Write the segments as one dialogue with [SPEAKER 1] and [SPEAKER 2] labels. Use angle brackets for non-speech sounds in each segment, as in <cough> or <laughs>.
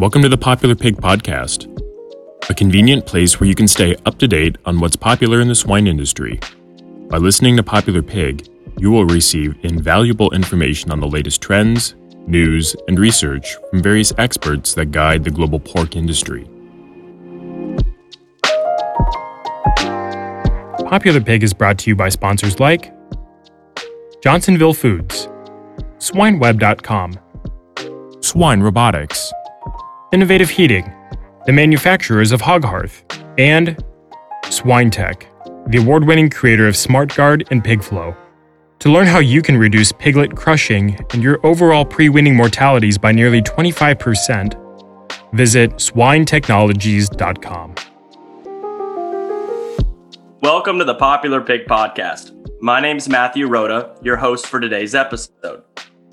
[SPEAKER 1] Welcome to the Popular Pig Podcast, a convenient place where you can stay up to date on what's popular in the swine industry. By listening to Popular Pig, you will receive invaluable information on the latest trends, news, and research from various experts that guide the global pork industry. Popular Pig is brought to you by sponsors like Johnsonville Foods, SwineWeb.com, Swine Robotics, Innovative Heating, the manufacturers of Hog Hearth, and SwineTech, the award winning creator of SmartGuard and PigFlow. To learn how you can reduce piglet crushing and your overall pre weaning mortalities by nearly 25%, visit swinetechnologies.com.
[SPEAKER 2] Welcome to the Popular Pig Podcast. My name is Matthew Rhoda, your host for today's episode.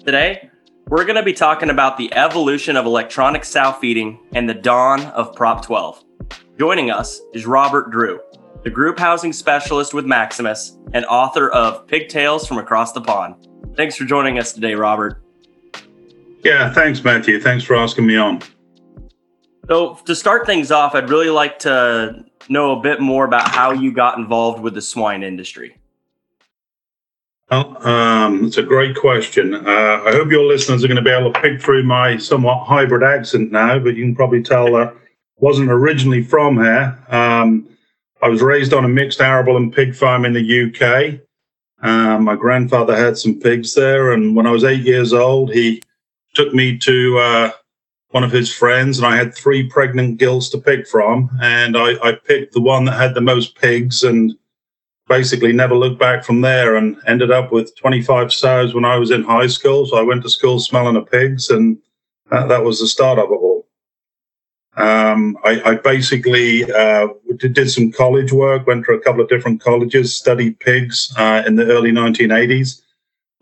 [SPEAKER 2] Today, we're going to be talking about the evolution of electronic sow feeding and the dawn of Prop 12. Joining us is Robert Drew, the group housing specialist with Maximus and author of Pigtails from Across the Pond. Thanks for joining us today, Robert.
[SPEAKER 3] Yeah, thanks, Matthew. Thanks for asking me on.
[SPEAKER 2] So, to start things off, I'd really like to know a bit more about how you got involved with the swine industry.
[SPEAKER 3] Well, um, it's a great question. Uh, I hope your listeners are going to be able to pick through my somewhat hybrid accent now, but you can probably tell that I wasn't originally from here. Um, I was raised on a mixed arable and pig farm in the UK. Um, my grandfather had some pigs there, and when I was eight years old, he took me to uh, one of his friends, and I had three pregnant gilts to pick from, and I, I picked the one that had the most pigs, and basically never looked back from there, and ended up with 25 sows when I was in high school. So I went to school smelling of pigs, and that, that was the start of it all. Um, I, I, basically uh, did some college work, went to a couple of different colleges, studied pigs uh, in the early 1980s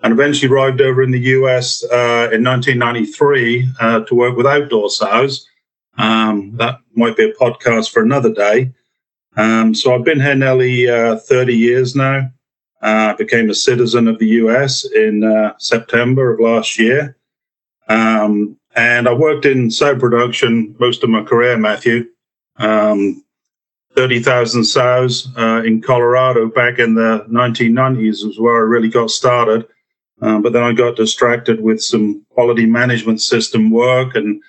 [SPEAKER 3] and eventually arrived over in the US uh, in 1993 uh, to work with outdoor sows. Um, that might be a podcast for another day. Um, so I've been here nearly uh, 30 years now. Uh, I became a citizen of the US in uh, September of last year. Um, and I worked in sow production most of my career, Matthew. Um, 30,000 sows uh, in Colorado back in the 1990s was where I really got started. Um, but then I got distracted with some quality management system work and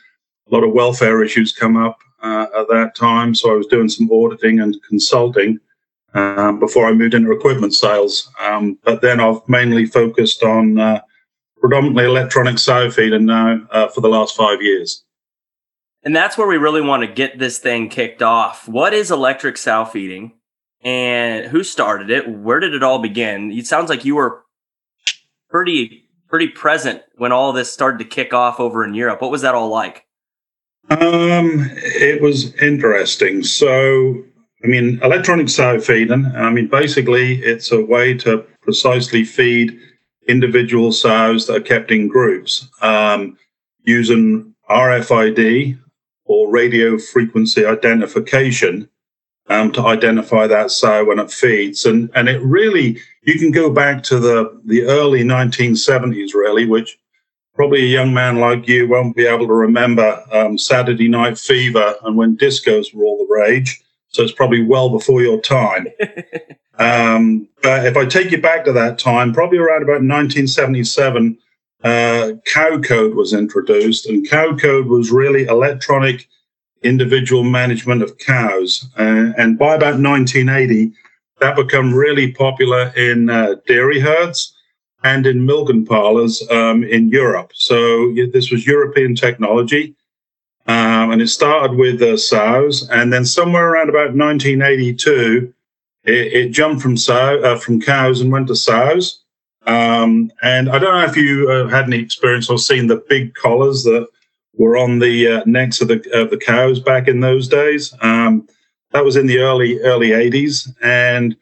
[SPEAKER 3] a lot of welfare issues come up uh, at that time. So I was doing some auditing and consulting um, before I moved into equipment sales. Um, but then I've mainly focused on uh, predominantly electronic sow feeding now uh, for the last five years.
[SPEAKER 2] And that's where we really want to get this thing kicked off. What is electric sow feeding? And who started it? Where did it all begin? It sounds like you were pretty pretty present when all this started to kick off over in Europe. What was that all like?
[SPEAKER 3] Um, it was interesting. So, I mean, electronic sow feeding. I mean, basically, it's a way to precisely feed individual sows that are kept in groups um, using RFID or radio frequency identification um, to identify that sow when it feeds. And, and it really, you can go back to the, the early 1970s, really, which probably a young man like you won't be able to remember um, Saturday Night Fever and when discos were all the rage. So it's probably well before your time. <laughs> um, but if I take you back to that time, probably around about 1977, uh, cow code was introduced, and cow code was really electronic individual management of cows. Uh, and by about 1980, that became really popular in uh, dairy herds and in milking parlors um, in Europe. So this was European technology. Um, and it started with uh, sows. And then somewhere around about 1982, it, it jumped from sow, uh, from cows and went to sows. Um, and I don't know if you uh, had any experience or seen the big collars that were on the uh, necks of the of the cows back in those days. Um, that was in the early early 80s, and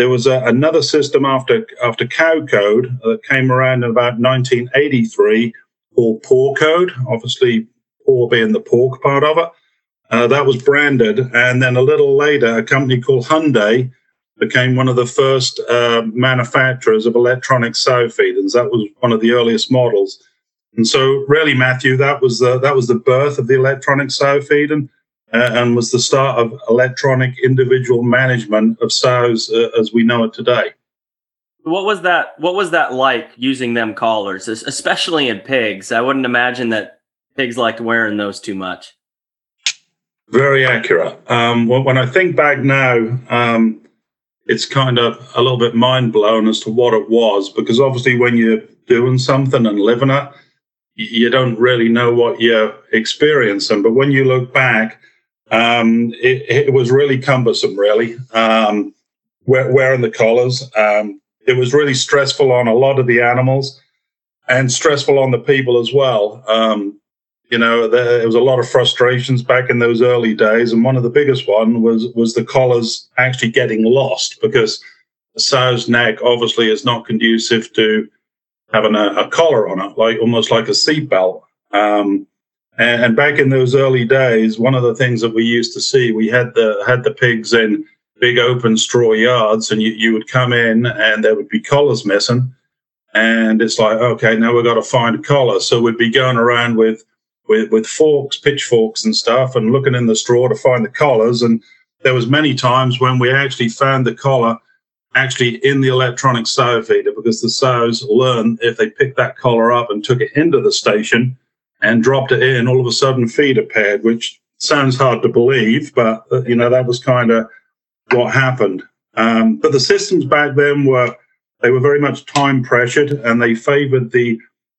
[SPEAKER 3] there was a, another system after after cow code that came around in about 1983 called poor code. Obviously, poor being the pork part of it. Uh, that was branded, and then a little later, a company called Hunday became one of the first uh, manufacturers of electronic sow feeders. That was one of the earliest models. And so, really, Matthew, that was the that was the birth of the electronic sow feeding, and was the start of electronic individual management of sows uh, as we know it today.
[SPEAKER 2] What was that? What was that like using them collars, especially in pigs? I wouldn't imagine that pigs liked wearing those too much.
[SPEAKER 3] Very accurate. Um, when I think back now, um, it's kind of a little bit mind blown as to what it was because obviously when you're doing something and living it, you don't really know what you're experiencing. But when you look back, um, it, it, was really cumbersome, really, um, wearing the collars. Um, it was really stressful on a lot of the animals and stressful on the people as well. Um, you know, there, was a lot of frustrations back in those early days, and one of the biggest one was was the collars actually getting lost because a sow's neck obviously is not conducive to having a, a collar on it, like almost like a seatbelt. Um, and, and back in those early days, one of the things that we used to see, we had the had the pigs in big open straw yards, and you, you would come in and there would be collars missing. And it's like, okay, now we've got to find a collar. So we'd be going around with with, with forks, pitchforks and stuff, and looking in the straw to find the collars. And there was many times when we actually found the collar actually in the electronic sow feeder because the sows learn if they picked that collar up and took it into the station and dropped it in, all of a sudden feed appeared, which sounds hard to believe, but uh, you know that was kind of what happened. Um, but the systems back then were they were very much time pressured and they favoured the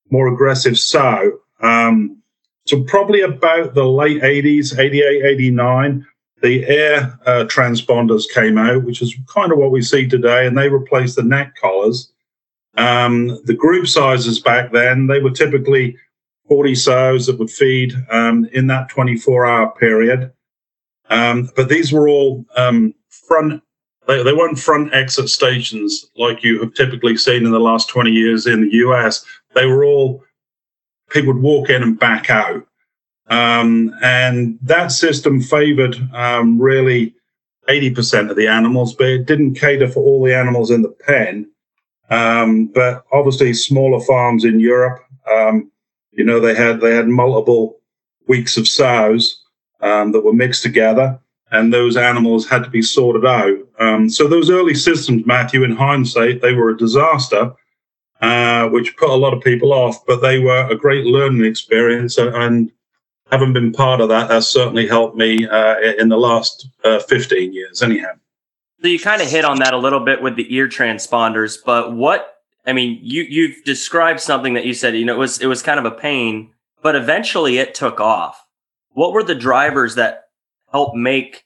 [SPEAKER 3] more aggressive sow. Um, so probably about the late 80s, 88, 89, the air uh, transponders came out, which is kind of what we see today, and they replaced the neck collars. Um, the group sizes back then, they were typically 40 sows that would feed um, in that 24 hour period. Um, but these were all um, front, they, they weren't front exit stations like you have typically seen in the last 20 years in the US. They were all people would walk in and back out. Um, and that system favored um, really 80% of the animals, but it didn't cater for all the animals in the pen. Um, but obviously, smaller farms in Europe, um, you know, they had they had multiple weeks of sows um, that were mixed together, and those animals had to be sorted out. Um, so those early systems, Matthew, in hindsight, they were a disaster uh, which put a lot of people off, but they were a great learning experience. And having been part of that has certainly helped me uh, in the last uh, 15 years, anyhow.
[SPEAKER 2] So you kind of hit on that a little bit with the ear transponders, but what I mean, you you've described something that you said, you know, it was it was kind of a pain, but eventually it took off. What were the drivers that helped make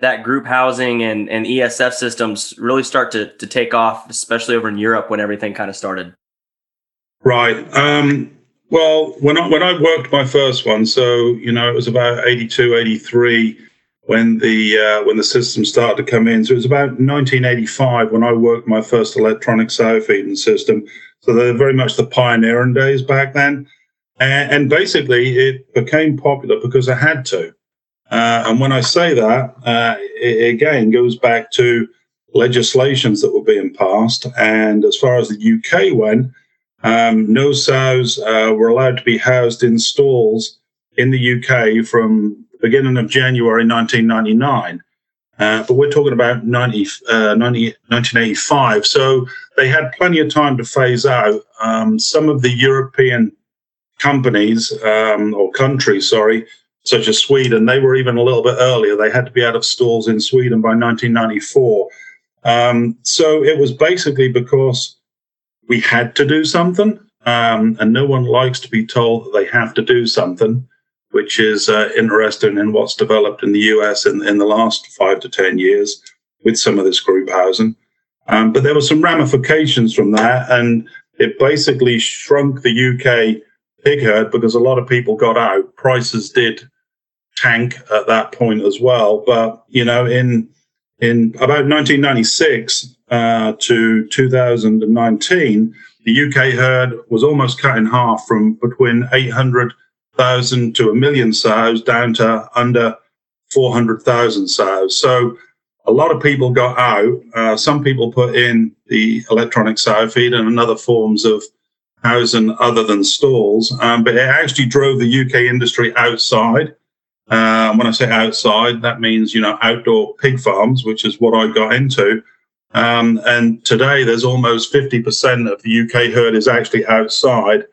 [SPEAKER 2] that group housing and, and ESF systems really start to, to take off, especially over in Europe when everything kind of started?
[SPEAKER 3] Right. Um, well, when I, when I worked my first one, so, you know, it was about 82, 83 when the, uh, when the system started to come in. So it was about 1985 when I worked my first electronic sow feeding system. So they're very much the pioneering days back then. And, and basically it became popular because I had to. Uh, and when I say that, uh, it again goes back to legislations that were being passed. And as far as the UK went, um, no sows uh, were allowed to be housed in stalls in the UK from beginning of January 1999. Uh, but we're talking about 90, uh, 90, 1985. So they had plenty of time to phase out. Um, some of the European companies um, or countries, sorry, such as Sweden, they were even a little bit earlier. They had to be out of stalls in Sweden by 1994. Um, so it was basically because we had to do something, um, and no one likes to be told that they have to do something, which is uh, interesting in what's developed in the US in, in the last five to 10 years with some of this group housing. Um, but there were some ramifications from that, and it basically shrunk the UK pig herd because a lot of people got out. Prices did tank at that point as well. But you know, in in about 1996 uh, to 2019, the UK herd was almost cut in half from between 800,000 to a million sows down to under 400,000 sows. So a lot of people got out. Uh, some people put in the electronic sow feed and other forms of housing other than stalls, um, but it actually drove the UK industry outside. Um, when I say outside, that means you know outdoor pig farms, which is what I got into. Um, and today, there's almost 50% of the UK herd is actually outside.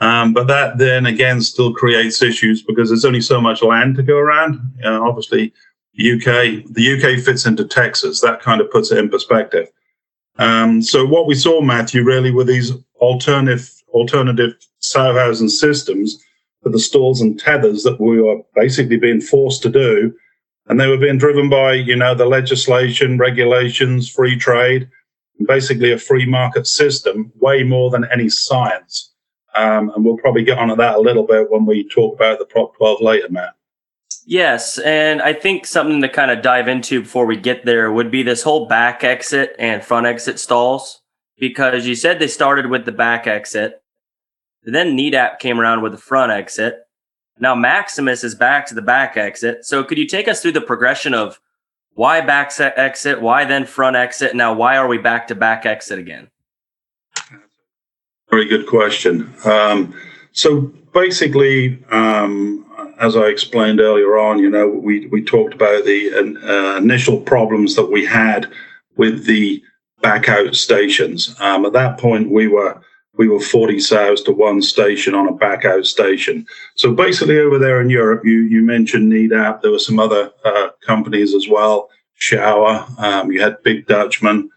[SPEAKER 3] Um, but that then again still creates issues because there's only so much land to go around. Uh, obviously, UK the UK fits into Texas. That kind of puts it in perspective. Um, so what we saw, Matthew, really were these alternative alternative sow housing systems for the stalls and tethers that we were basically being forced to do and they were being driven by you know the legislation regulations free trade basically a free market system way more than any science um, and we'll probably get on to that a little bit when we talk about the prop 12 later matt
[SPEAKER 2] yes and i think something to kind of dive into before we get there would be this whole back exit and front exit stalls because you said they started with the back exit then nedap came around with the front exit now Maximus is back to the back exit. So could you take us through the progression of why back exit, why then front exit? Now, why are we back to back exit again?
[SPEAKER 3] Very good question. Um, so basically, um, as I explained earlier on, you know, we, we talked about the uh, initial problems that we had with the back out stations. Um, at that point, we were we were 40 sows to one station on a back out station. So basically, over there in Europe, you you mentioned Nedap. There were some other uh, companies as well. Schauer. Um, you had Big Dutchman,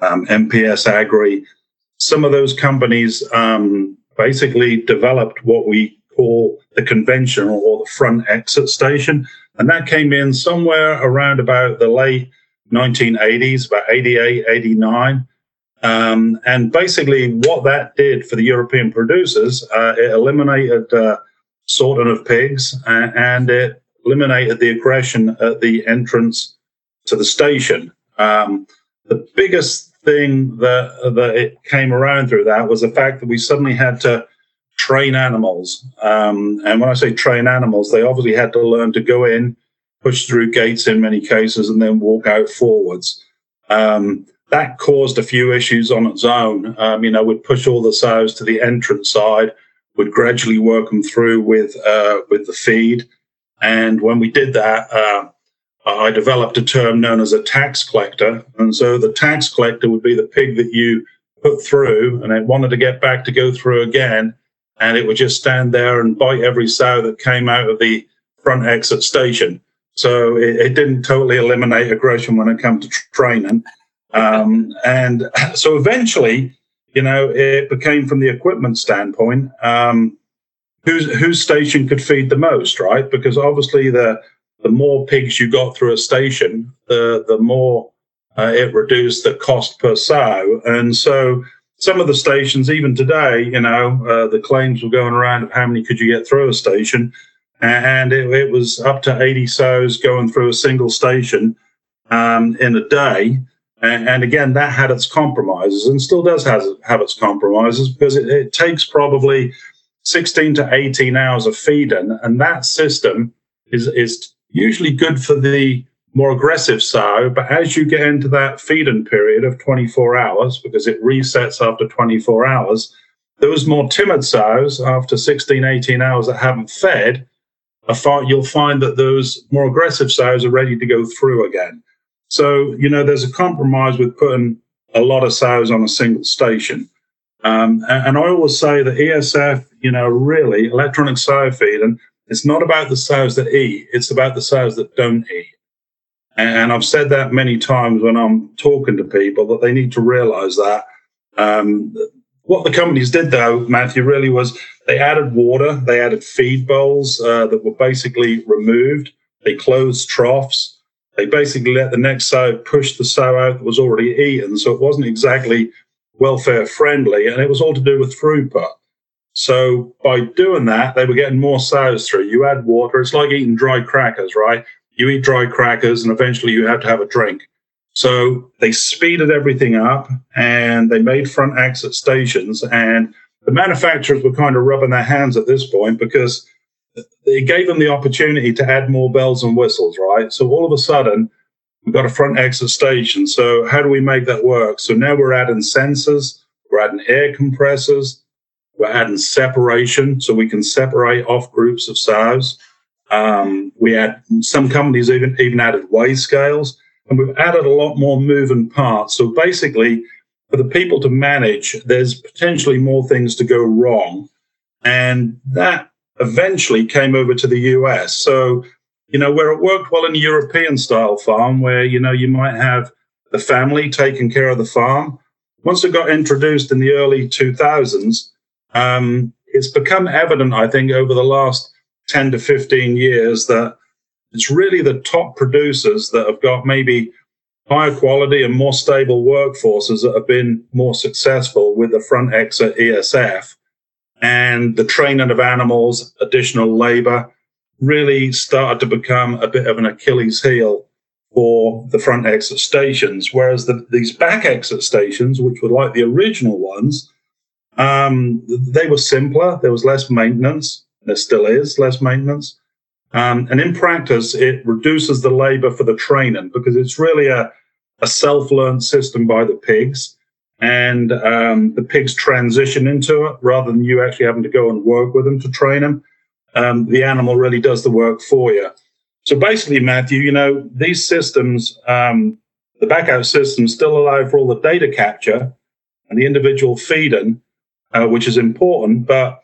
[SPEAKER 3] um, MPS Agri. Some of those companies um, basically developed what we call the conventional or the front exit station, and that came in somewhere around about the late 1980s, about 88, 89. Um, and basically, what that did for the European producers, uh, it eliminated uh, sorting of pigs and, and, it eliminated the aggression at the entrance to the station. Um, the biggest thing that, that it came around through that was the fact that we suddenly had to train animals. Um, and when I say train animals, they obviously had to learn to go in, push through gates in many cases, and then walk out forwards. Um, that caused a few issues on its own. Um, you know, we'd push all the sows to the entrance side, would gradually work them through with uh, with the feed, and when we did that, uh, I developed a term known as a tax collector. And so the tax collector would be the pig that you put through, and it wanted to get back to go through again, and it would just stand there and bite every sow that came out of the front exit station. So it, it didn't totally eliminate aggression when it came to training. Um, and so eventually, you know, it became from the equipment standpoint, um, whose whose station could feed the most, right? Because obviously, the the more pigs you got through a station, the the more uh, it reduced the cost per sow. And so, some of the stations, even today, you know, uh, the claims were going around of how many could you get through a station, and it, it was up to eighty sows going through a single station um, in a day. And, and, again, that had its compromises and still does have, have its compromises because it, it, takes probably 16 to 18 hours of feeding. And that system is, is usually good for the more aggressive sow. But as you get into that feeding period of 24 hours, because it resets after 24 hours, those more timid sows after 16, 18 hours that haven't fed, you'll find that those more aggressive sows are ready to go through again. So, you know, there's a compromise with putting a lot of sows on a single station. Um, and, and, I always say that ESF, you know, really electronic sow feeding, it's not about the sows that eat, it's about the sows that don't eat. And I've said that many times when I'm talking to people that they need to realize that. Um, what the companies did, though, Matthew, really was they added water, they added feed bowls uh, that were basically removed, they closed troughs. They basically let the next sow push the sow out that was already eaten. So it wasn't exactly welfare friendly. And it was all to do with throughput. So by doing that, they were getting more sows through. You add water. It's like eating dry crackers, right? You eat dry crackers and eventually you have to have a drink. So they speeded everything up and they made front exit stations. And the manufacturers were kind of rubbing their hands at this point because it gave them the opportunity to add more bells and whistles, right? So all of a sudden, we've got a front exit station. So how do we make that work? So now we're adding sensors, we're adding air compressors, We're adding separation so we can separate off groups of sows. Um, we had some companies even even added weigh scales, and we've added a lot more moving parts. So basically, for the people to manage, there's potentially more things to go wrong, and that eventually came over to the US. So you know where it worked well in a European style farm, where you know you might have the family taking care of the farm. Once it got introduced in the early 2000s, um, it's become evident, I think, over the last 10 to 15 years that it's really the top producers that have got maybe higher quality and more stable workforces that have been more successful with the front exit ESF and the training of animals, additional labor really started to become a bit of an Achilles heel for the front exit stations. Whereas the, these back exit stations, which were like the original ones, um, they were simpler. There was less maintenance. There still is less maintenance. Um, and in practice, it reduces the labor for the training because it's really a, a self learned system by the pigs. And um, the pigs transition into it rather than you actually having to go and work with them to train them. Um, the animal really does the work for you. So basically, Matthew, you know, these systems, um, the backout systems still allow for all the data capture and the individual feeding, uh, which is important, but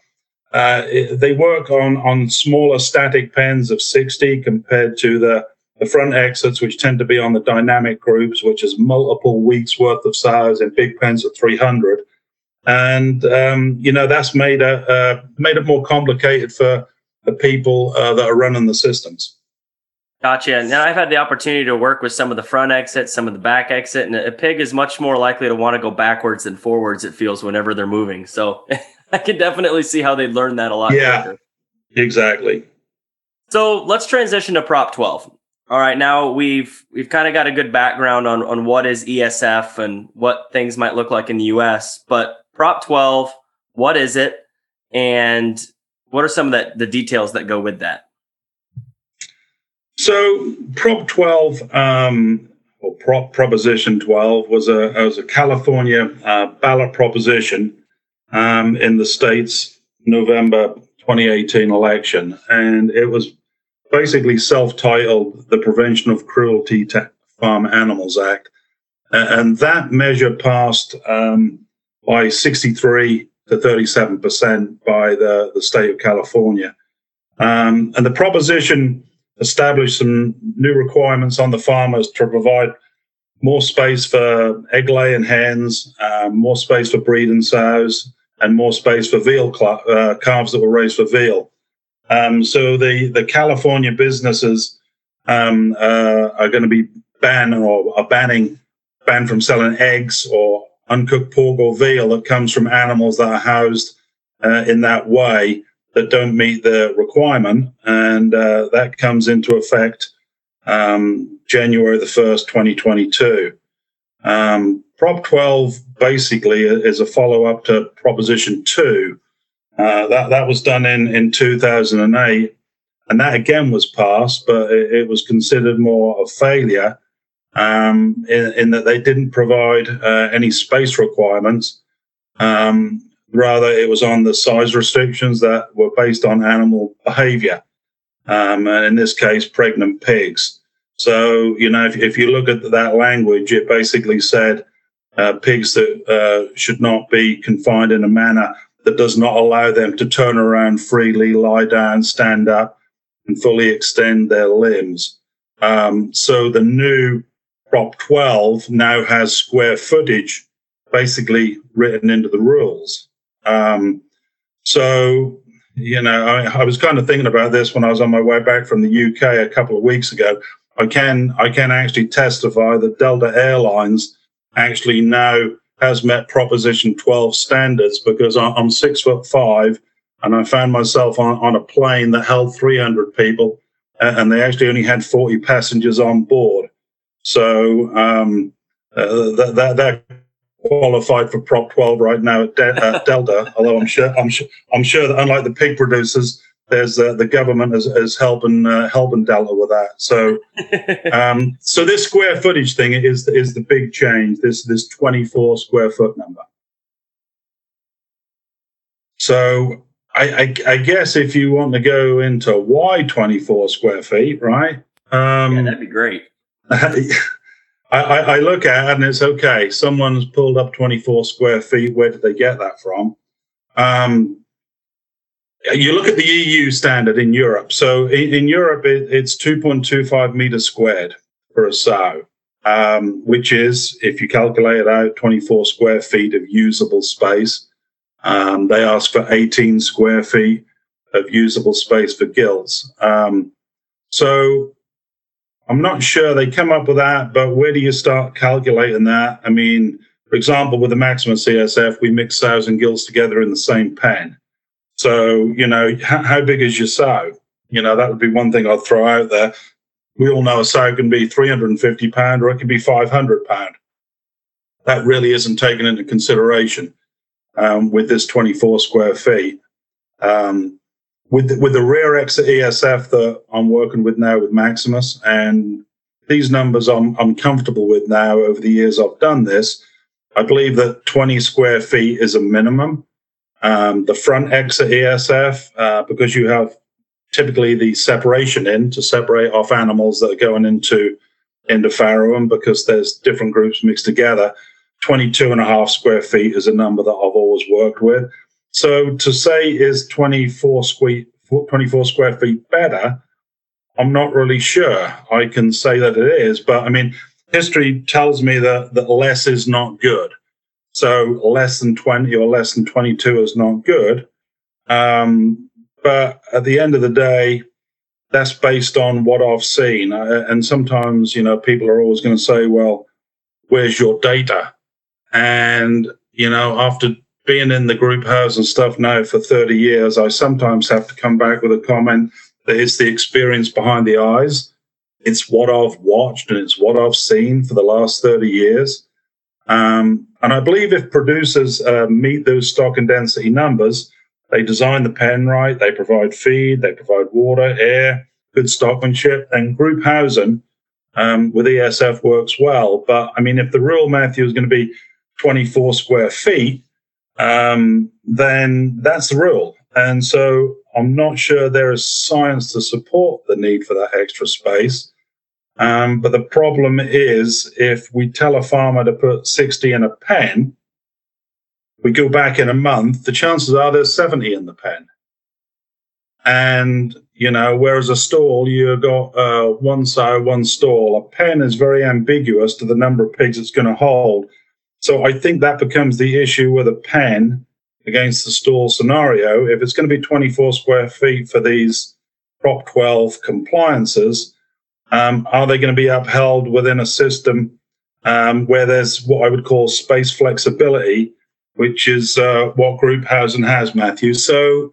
[SPEAKER 3] uh, it, they work on, on smaller static pens of 60 compared to the, the front exits, which tend to be on the dynamic groups, which is multiple weeks worth of size in big pens of 300. And, um, you know, that's made, a, uh, made it more complicated for the people uh, that are running the systems.
[SPEAKER 2] Gotcha. And I've had the opportunity to work with some of the front exit, some of the back exit, and a pig is much more likely to want to go backwards than forwards. It feels whenever they're moving. So <laughs> I can definitely see how they learn that a lot.
[SPEAKER 3] Yeah, quicker. exactly.
[SPEAKER 2] So let's transition to Prop 12. All right, now we've we've kind of got a good background on on what is ESF and what things might look like in the U.S. But Prop 12, what is it, and what are some of the, the details that go with that?
[SPEAKER 3] So Prop 12, um, or Prop Proposition 12, was a was a California uh, ballot proposition um, in the state's November 2018 election, and it was basically self-titled the Prevention of Cruelty to Farm Animals Act, and that measure passed um, by 63 to 37 percent by the, the state of California, um, and the proposition established some new requirements on the farmers to provide more space for egg laying hens, um, more space for breeding sows, and more space for veal cl- uh, calves that were raised for veal. Um, so the, the California businesses um, uh, are going to be banned or are banning banned from selling eggs or uncooked pork or veal that comes from animals that are housed uh, in that way that don't meet the requirement, and uh, that comes into effect um, January the first, 2022. Um, Prop 12 basically is a follow up to Proposition 2. Uh, that, that was done in, in 2008. And that again was passed, but it, it was considered more a failure um, in, in, that they didn't provide uh, any space requirements. Um, rather, it was on the size restrictions that were based on animal behavior. Um, and in this case, pregnant pigs. So, you know, if, if you look at that language, it basically said uh, pigs that uh, should not be confined in a manner that does not allow them to turn around freely, lie down, stand up, and fully extend their limbs. Um, so the new Prop 12 now has square footage basically written into the rules. Um, so, you know, I, I was kind of thinking about this when I was on my way back from the UK a couple of weeks ago. I can I can actually testify that Delta Airlines actually now has met Proposition 12 standards because I'm six foot five and I found myself on, on a plane that held 300 people and they actually only had 40 passengers on board. So um, uh, that, that, that qualified for Prop 12 right now at, De- at Delta. <laughs> although I'm sure I'm sure I'm sure that unlike the pig producers, there's uh, the government is, is helping uh, helping Delta with that. So, <laughs> um, so this square footage thing is is the big change. This this 24 square foot number. So I, I, I, guess if you want to go into why 24 square feet, right?
[SPEAKER 2] Um, yeah, that'd be great. <laughs>
[SPEAKER 3] I, I, look at it and it's okay. Someone's pulled up 24 square feet. Where did they get that from? Um, you look at the EU standard in Europe. So in, in Europe, it, it's 2.25 meters squared for a sow, um, which is, if you calculate it out, 24 square feet of usable space. Um, they ask for 18 square feet of usable space for gilts. Um, so I'm not sure they come up with that, but where do you start calculating that? I mean, for example, with the Maximus ESF, we mix sows and gilts together in the same pen. So, you know, how, how big is your sow? You know, that would be one thing I'd throw out there. We all know a sow can be 350 pound or it can be 500 pound. That really isn't taken into consideration um, with this 24 square feet. Um, with with the rear exit ESF that I'm working with now with Maximus, and these numbers I'm, I'm comfortable with now over the years I've done this. I believe that 20 square feet is a minimum. Um, the front exit ESF, uh, because you have typically the separation in to separate off animals that are going into into farrowing because there's different groups mixed together. 22 and a half square feet is a number that I've always worked with. So to say is 24 square, 24 square feet better, I'm not really sure. I can say that it is, but I mean, history tells me that, that less is not good. So less than 20 or less than 22 is not good. Um, but at the end of the day, that's based on what I've seen. Uh, and sometimes, you know, people are always going to say, well, where's your data? And, you know, after being in the group house and stuff now for 30 years, I sometimes have to come back with a comment that it's the experience behind the eyes. It's what I've watched and it's what I've seen for the last 30 years. Um, and I believe if producers uh, meet those stocking density numbers, they design the pen right, they provide feed, they provide water, air, good stockmanship, and group housing um, with ESF works well. But I mean, if the real Matthew is going to be 24 square feet, um, then that's the rule. And so I'm not sure there is science to support the need for that extra space. Um, but the problem is if we tell a farmer to put 60 in a pen, we go back in a month, the chances are there's 70 in the pen. And, you know, whereas a stall, you've got uh, one sow, one stall. A pen is very ambiguous to the number of pigs it's going to hold. So I think that becomes the issue with a pen against the stall scenario. If it's going to be 24 square feet for these Prop 12 compliances, um, are they going to be upheld within a system um, where there's what I would call space flexibility, which is uh, what group housing has, Matthew? So,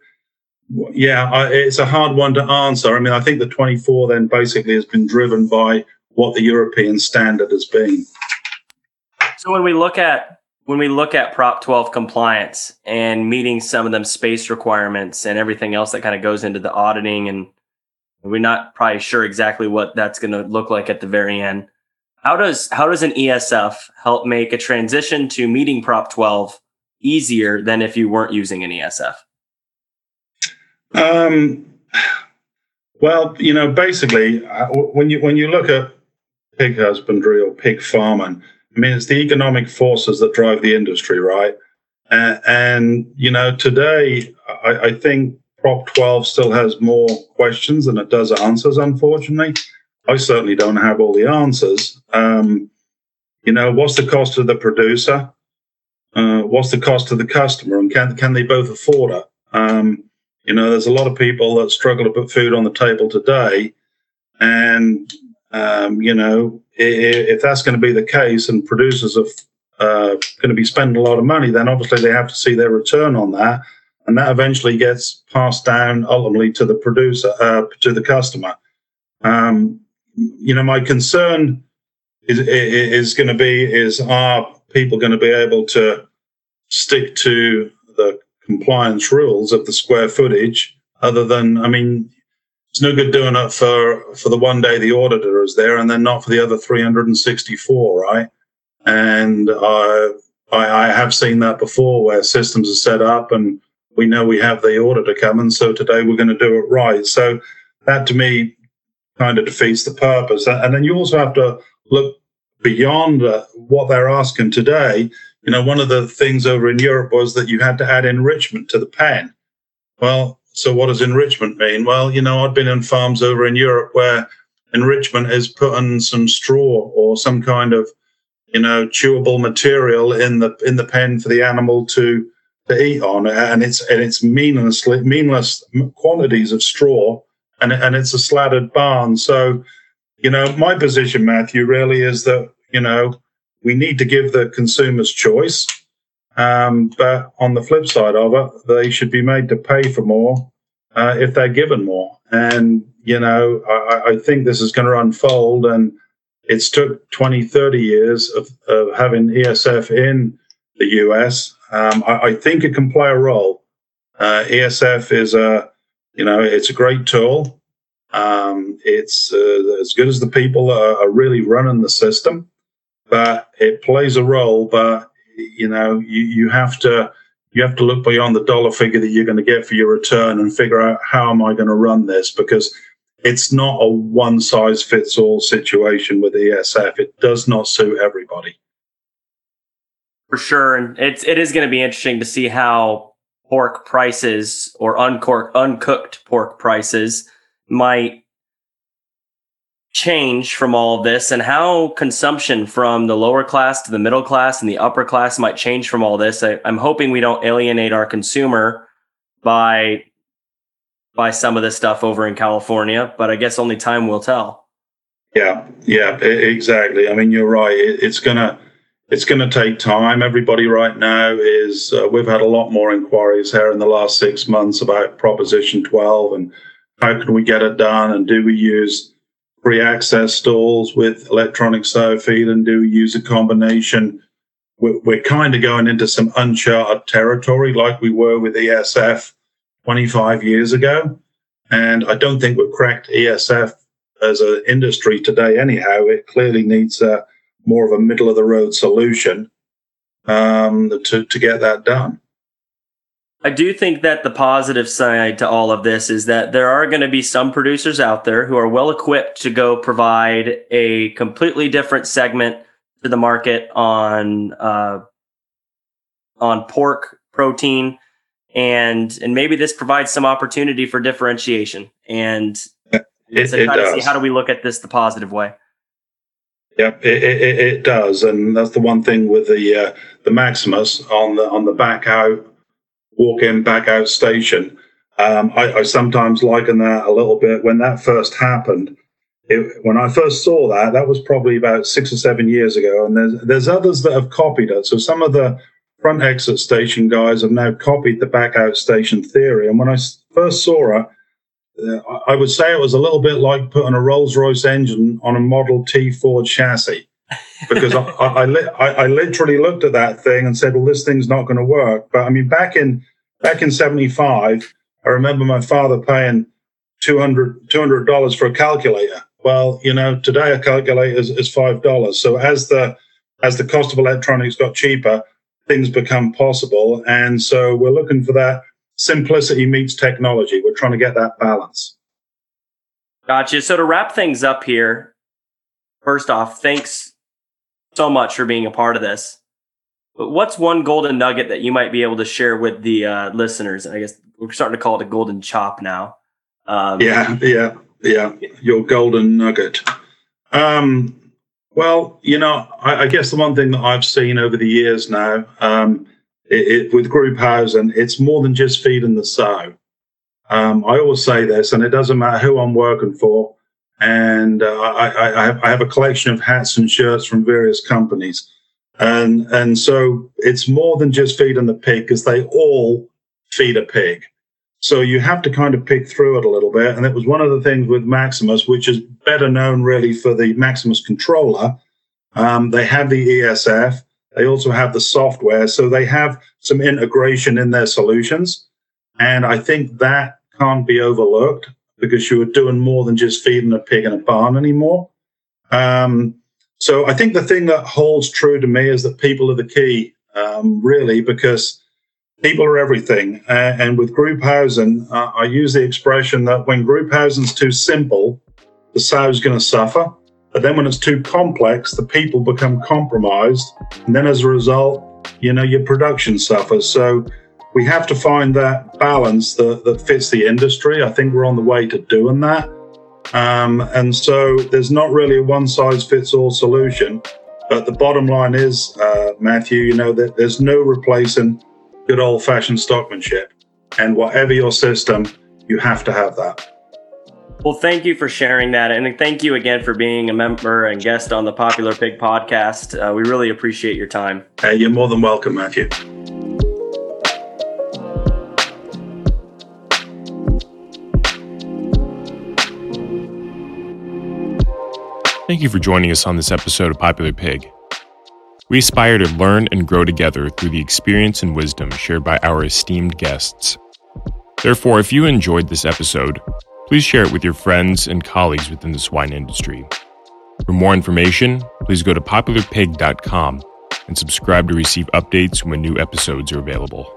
[SPEAKER 3] yeah, I, it's a hard one to answer. I mean, I think the 24 then basically has been driven by what the European standard has been.
[SPEAKER 2] So when we look at when we look at Prop 12 compliance and meeting some of them space requirements and everything else that kind of goes into the auditing, and we're not probably sure exactly what that's going to look like at the very end. How does how does an ESF help make a transition to meeting Prop 12 easier than if you weren't using an ESF?
[SPEAKER 3] Um, well, you know, basically, uh, when you when you look at pig husbandry or pig farming, I mean, it's the economic forces that drive the industry, right? Uh, and, you know, today, I, I, think Prop 12 still has more questions than it does answers, unfortunately. I certainly don't have all the answers. Um, you know, what's the cost of the producer? Uh, what's the cost of the customer? And can, can they both afford it? Um, you know, there's a lot of people that struggle to put food on the table today. And, um, you know, if that's going to be the case and producers are uh, going to be spending a lot of money, then obviously they have to see their return on that. And that eventually gets passed down ultimately to the producer, uh, to the customer. Um, you know, my concern is, is going to be, is are people going to be able to stick to the compliance rules of the square footage other than, I mean, it's no good doing it for for the one day the auditor is there and then not for the other 364 right and I, I have seen that before where systems are set up and we know we have the come, and so today we're going to do it right. So that to me kind of defeats the purpose. And then you also have to look beyond uh, what they're asking today. You know, one of the things over in Europe was that you had to add enrichment to the pen. Well, so what does enrichment mean? Well, you know, I've been in farms over in Europe where enrichment is putting some straw or some kind of, you know, chewable material in the in the pen for the animal to to eat on, and it's and it's meaningless meaningless quantities of straw, and and it's a slatted barn. So, you know, my position, Matthew, really is that you know we need to give the consumers choice, um, but on the flip side of it, they should be made to pay for more uh, if they're given more. And you know, I, I think this is going to unfold, and it's took 20, 30 years of, of having ESF in the US um, I, I, think it can play a role. Uh, ESF is a, you know, it's a great tool. Um, it's uh, as good as the people are, are, really running the system, but it plays a role. But you know, you, you have to you have to look beyond the dollar figure that you're going to get for your return and figure out how am I going to run this because it's not a one size fits all situation with ESF. It does not suit everybody.
[SPEAKER 2] For sure, and it's it is going to be interesting to see how pork prices or uncork, uncooked pork prices might change from all of this and how consumption from the lower class to the middle class and the upper class might change from all this. I, am hoping we don't alienate our consumer by by some of this stuff over in California, but I guess only time will tell.
[SPEAKER 3] Yeah, yeah, exactly. I mean, you're right. it's gonna it's to take time. Everybody right now is, uh, we've had a lot more inquiries here in the last six months about Proposition 12 and how can we get it done and do we use free access stalls with electronic sow feed and do use a combination? We're, we're kind of going into some uncharted territory like we were with ESF 25 years ago. And I don't think we've cracked ESF as an industry today, anyhow. It clearly needs a more of a middle of the road solution um, to, to get that done.
[SPEAKER 2] I do think that the positive side to all of this is that there are going to be some producers out there who are well equipped to go provide a completely different segment to the market on uh, on pork protein, and and maybe this provides some opportunity for differentiation. And
[SPEAKER 3] it, it does.
[SPEAKER 2] how do we look at this the positive way?
[SPEAKER 3] Yep, it, it, it, does, and that's the one thing with the uh, the Maximus on the on the back out walk in back out station. Um, I, I, sometimes liken that a little bit when that first happened. It, when I first saw that, that was probably about six or seven years ago, and there's there's others that have copied it. So some of the front exit station guys have now copied the back out station theory. And when I first saw it, uh, I would say it was a little bit like putting a Rolls Royce engine on a Model T Ford chassis. Because I, I, I, I, literally looked at that thing and said, "Well, this thing's not going to work." But I mean, back in back in '75, I remember my father paying 200 dollars for a calculator. Well, you know, today a calculator is, is five dollars. So as the as the cost of electronics got cheaper, things become possible, and so we're looking for that simplicity meets technology. We're trying to get that balance.
[SPEAKER 2] Gotcha. So to wrap things up here, first off, thanks so much for being a part of this. But what's one golden nugget that you might be able to share with the uh, listeners? I guess we're starting to call it a golden chop now.
[SPEAKER 3] Um, yeah, yeah, yeah. Your golden nugget. Um, well, you know, I, I, guess the one thing that I've seen over the years now, um, it, it, with group housing, it's more than just feeding the sow. Um, I always say this, and it doesn't matter who I'm working for. And uh, I, I, have, I, have, a collection of hats and shirts from various companies, and and so it's more than just feeding the pig because they all feed a pig. So you have to kind of pick through it a little bit. And it was one of the things with Maximus, which is better known really for the Maximus controller. Um, they have the ESF, they also have the software. So they have some integration in their solutions. And I think that can't be overlooked because you were doing more than just feeding a pig in a barn anymore. Um, so I think the thing that holds true to me is that people are the key, um, really, because people are everything. Uh, and with group housing, uh, I use the expression that when group housing is too simple, the sow's going to suffer. But then when it's too complex, the people become compromised. And then as a result, you know, your production suffers. So we have to find that balance that, that fits the industry. I think we're on the way to doing that. Um, and so there's not really a one size fits all solution. But the bottom line is, uh, Matthew, you know, that there's no replacing good old fashioned stockmanship. And whatever your system, you have to have that.
[SPEAKER 2] Well, thank you for sharing that. And thank you again for being a member and guest on the Popular Pig podcast. Uh, we really appreciate your time.
[SPEAKER 3] Hey, you're more than welcome, Matthew.
[SPEAKER 1] Thank you for joining us on this episode of Popular Pig. We aspire to learn and grow together through the experience and wisdom shared by our esteemed guests. Therefore, if you enjoyed this episode, please share it with your friends and colleagues within the swine industry. For more information, please go to popularpig.com and subscribe to receive updates when new episodes are available.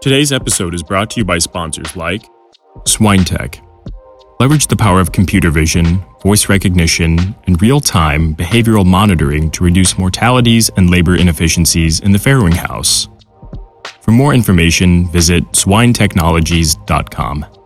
[SPEAKER 1] Today's episode is brought to you by sponsors like SwineTech. Leverage the power of computer vision, voice recognition, and real time behavioral monitoring to reduce mortalities and labor inefficiencies in the farrowing house. For more information, visit swinetechnologies.com.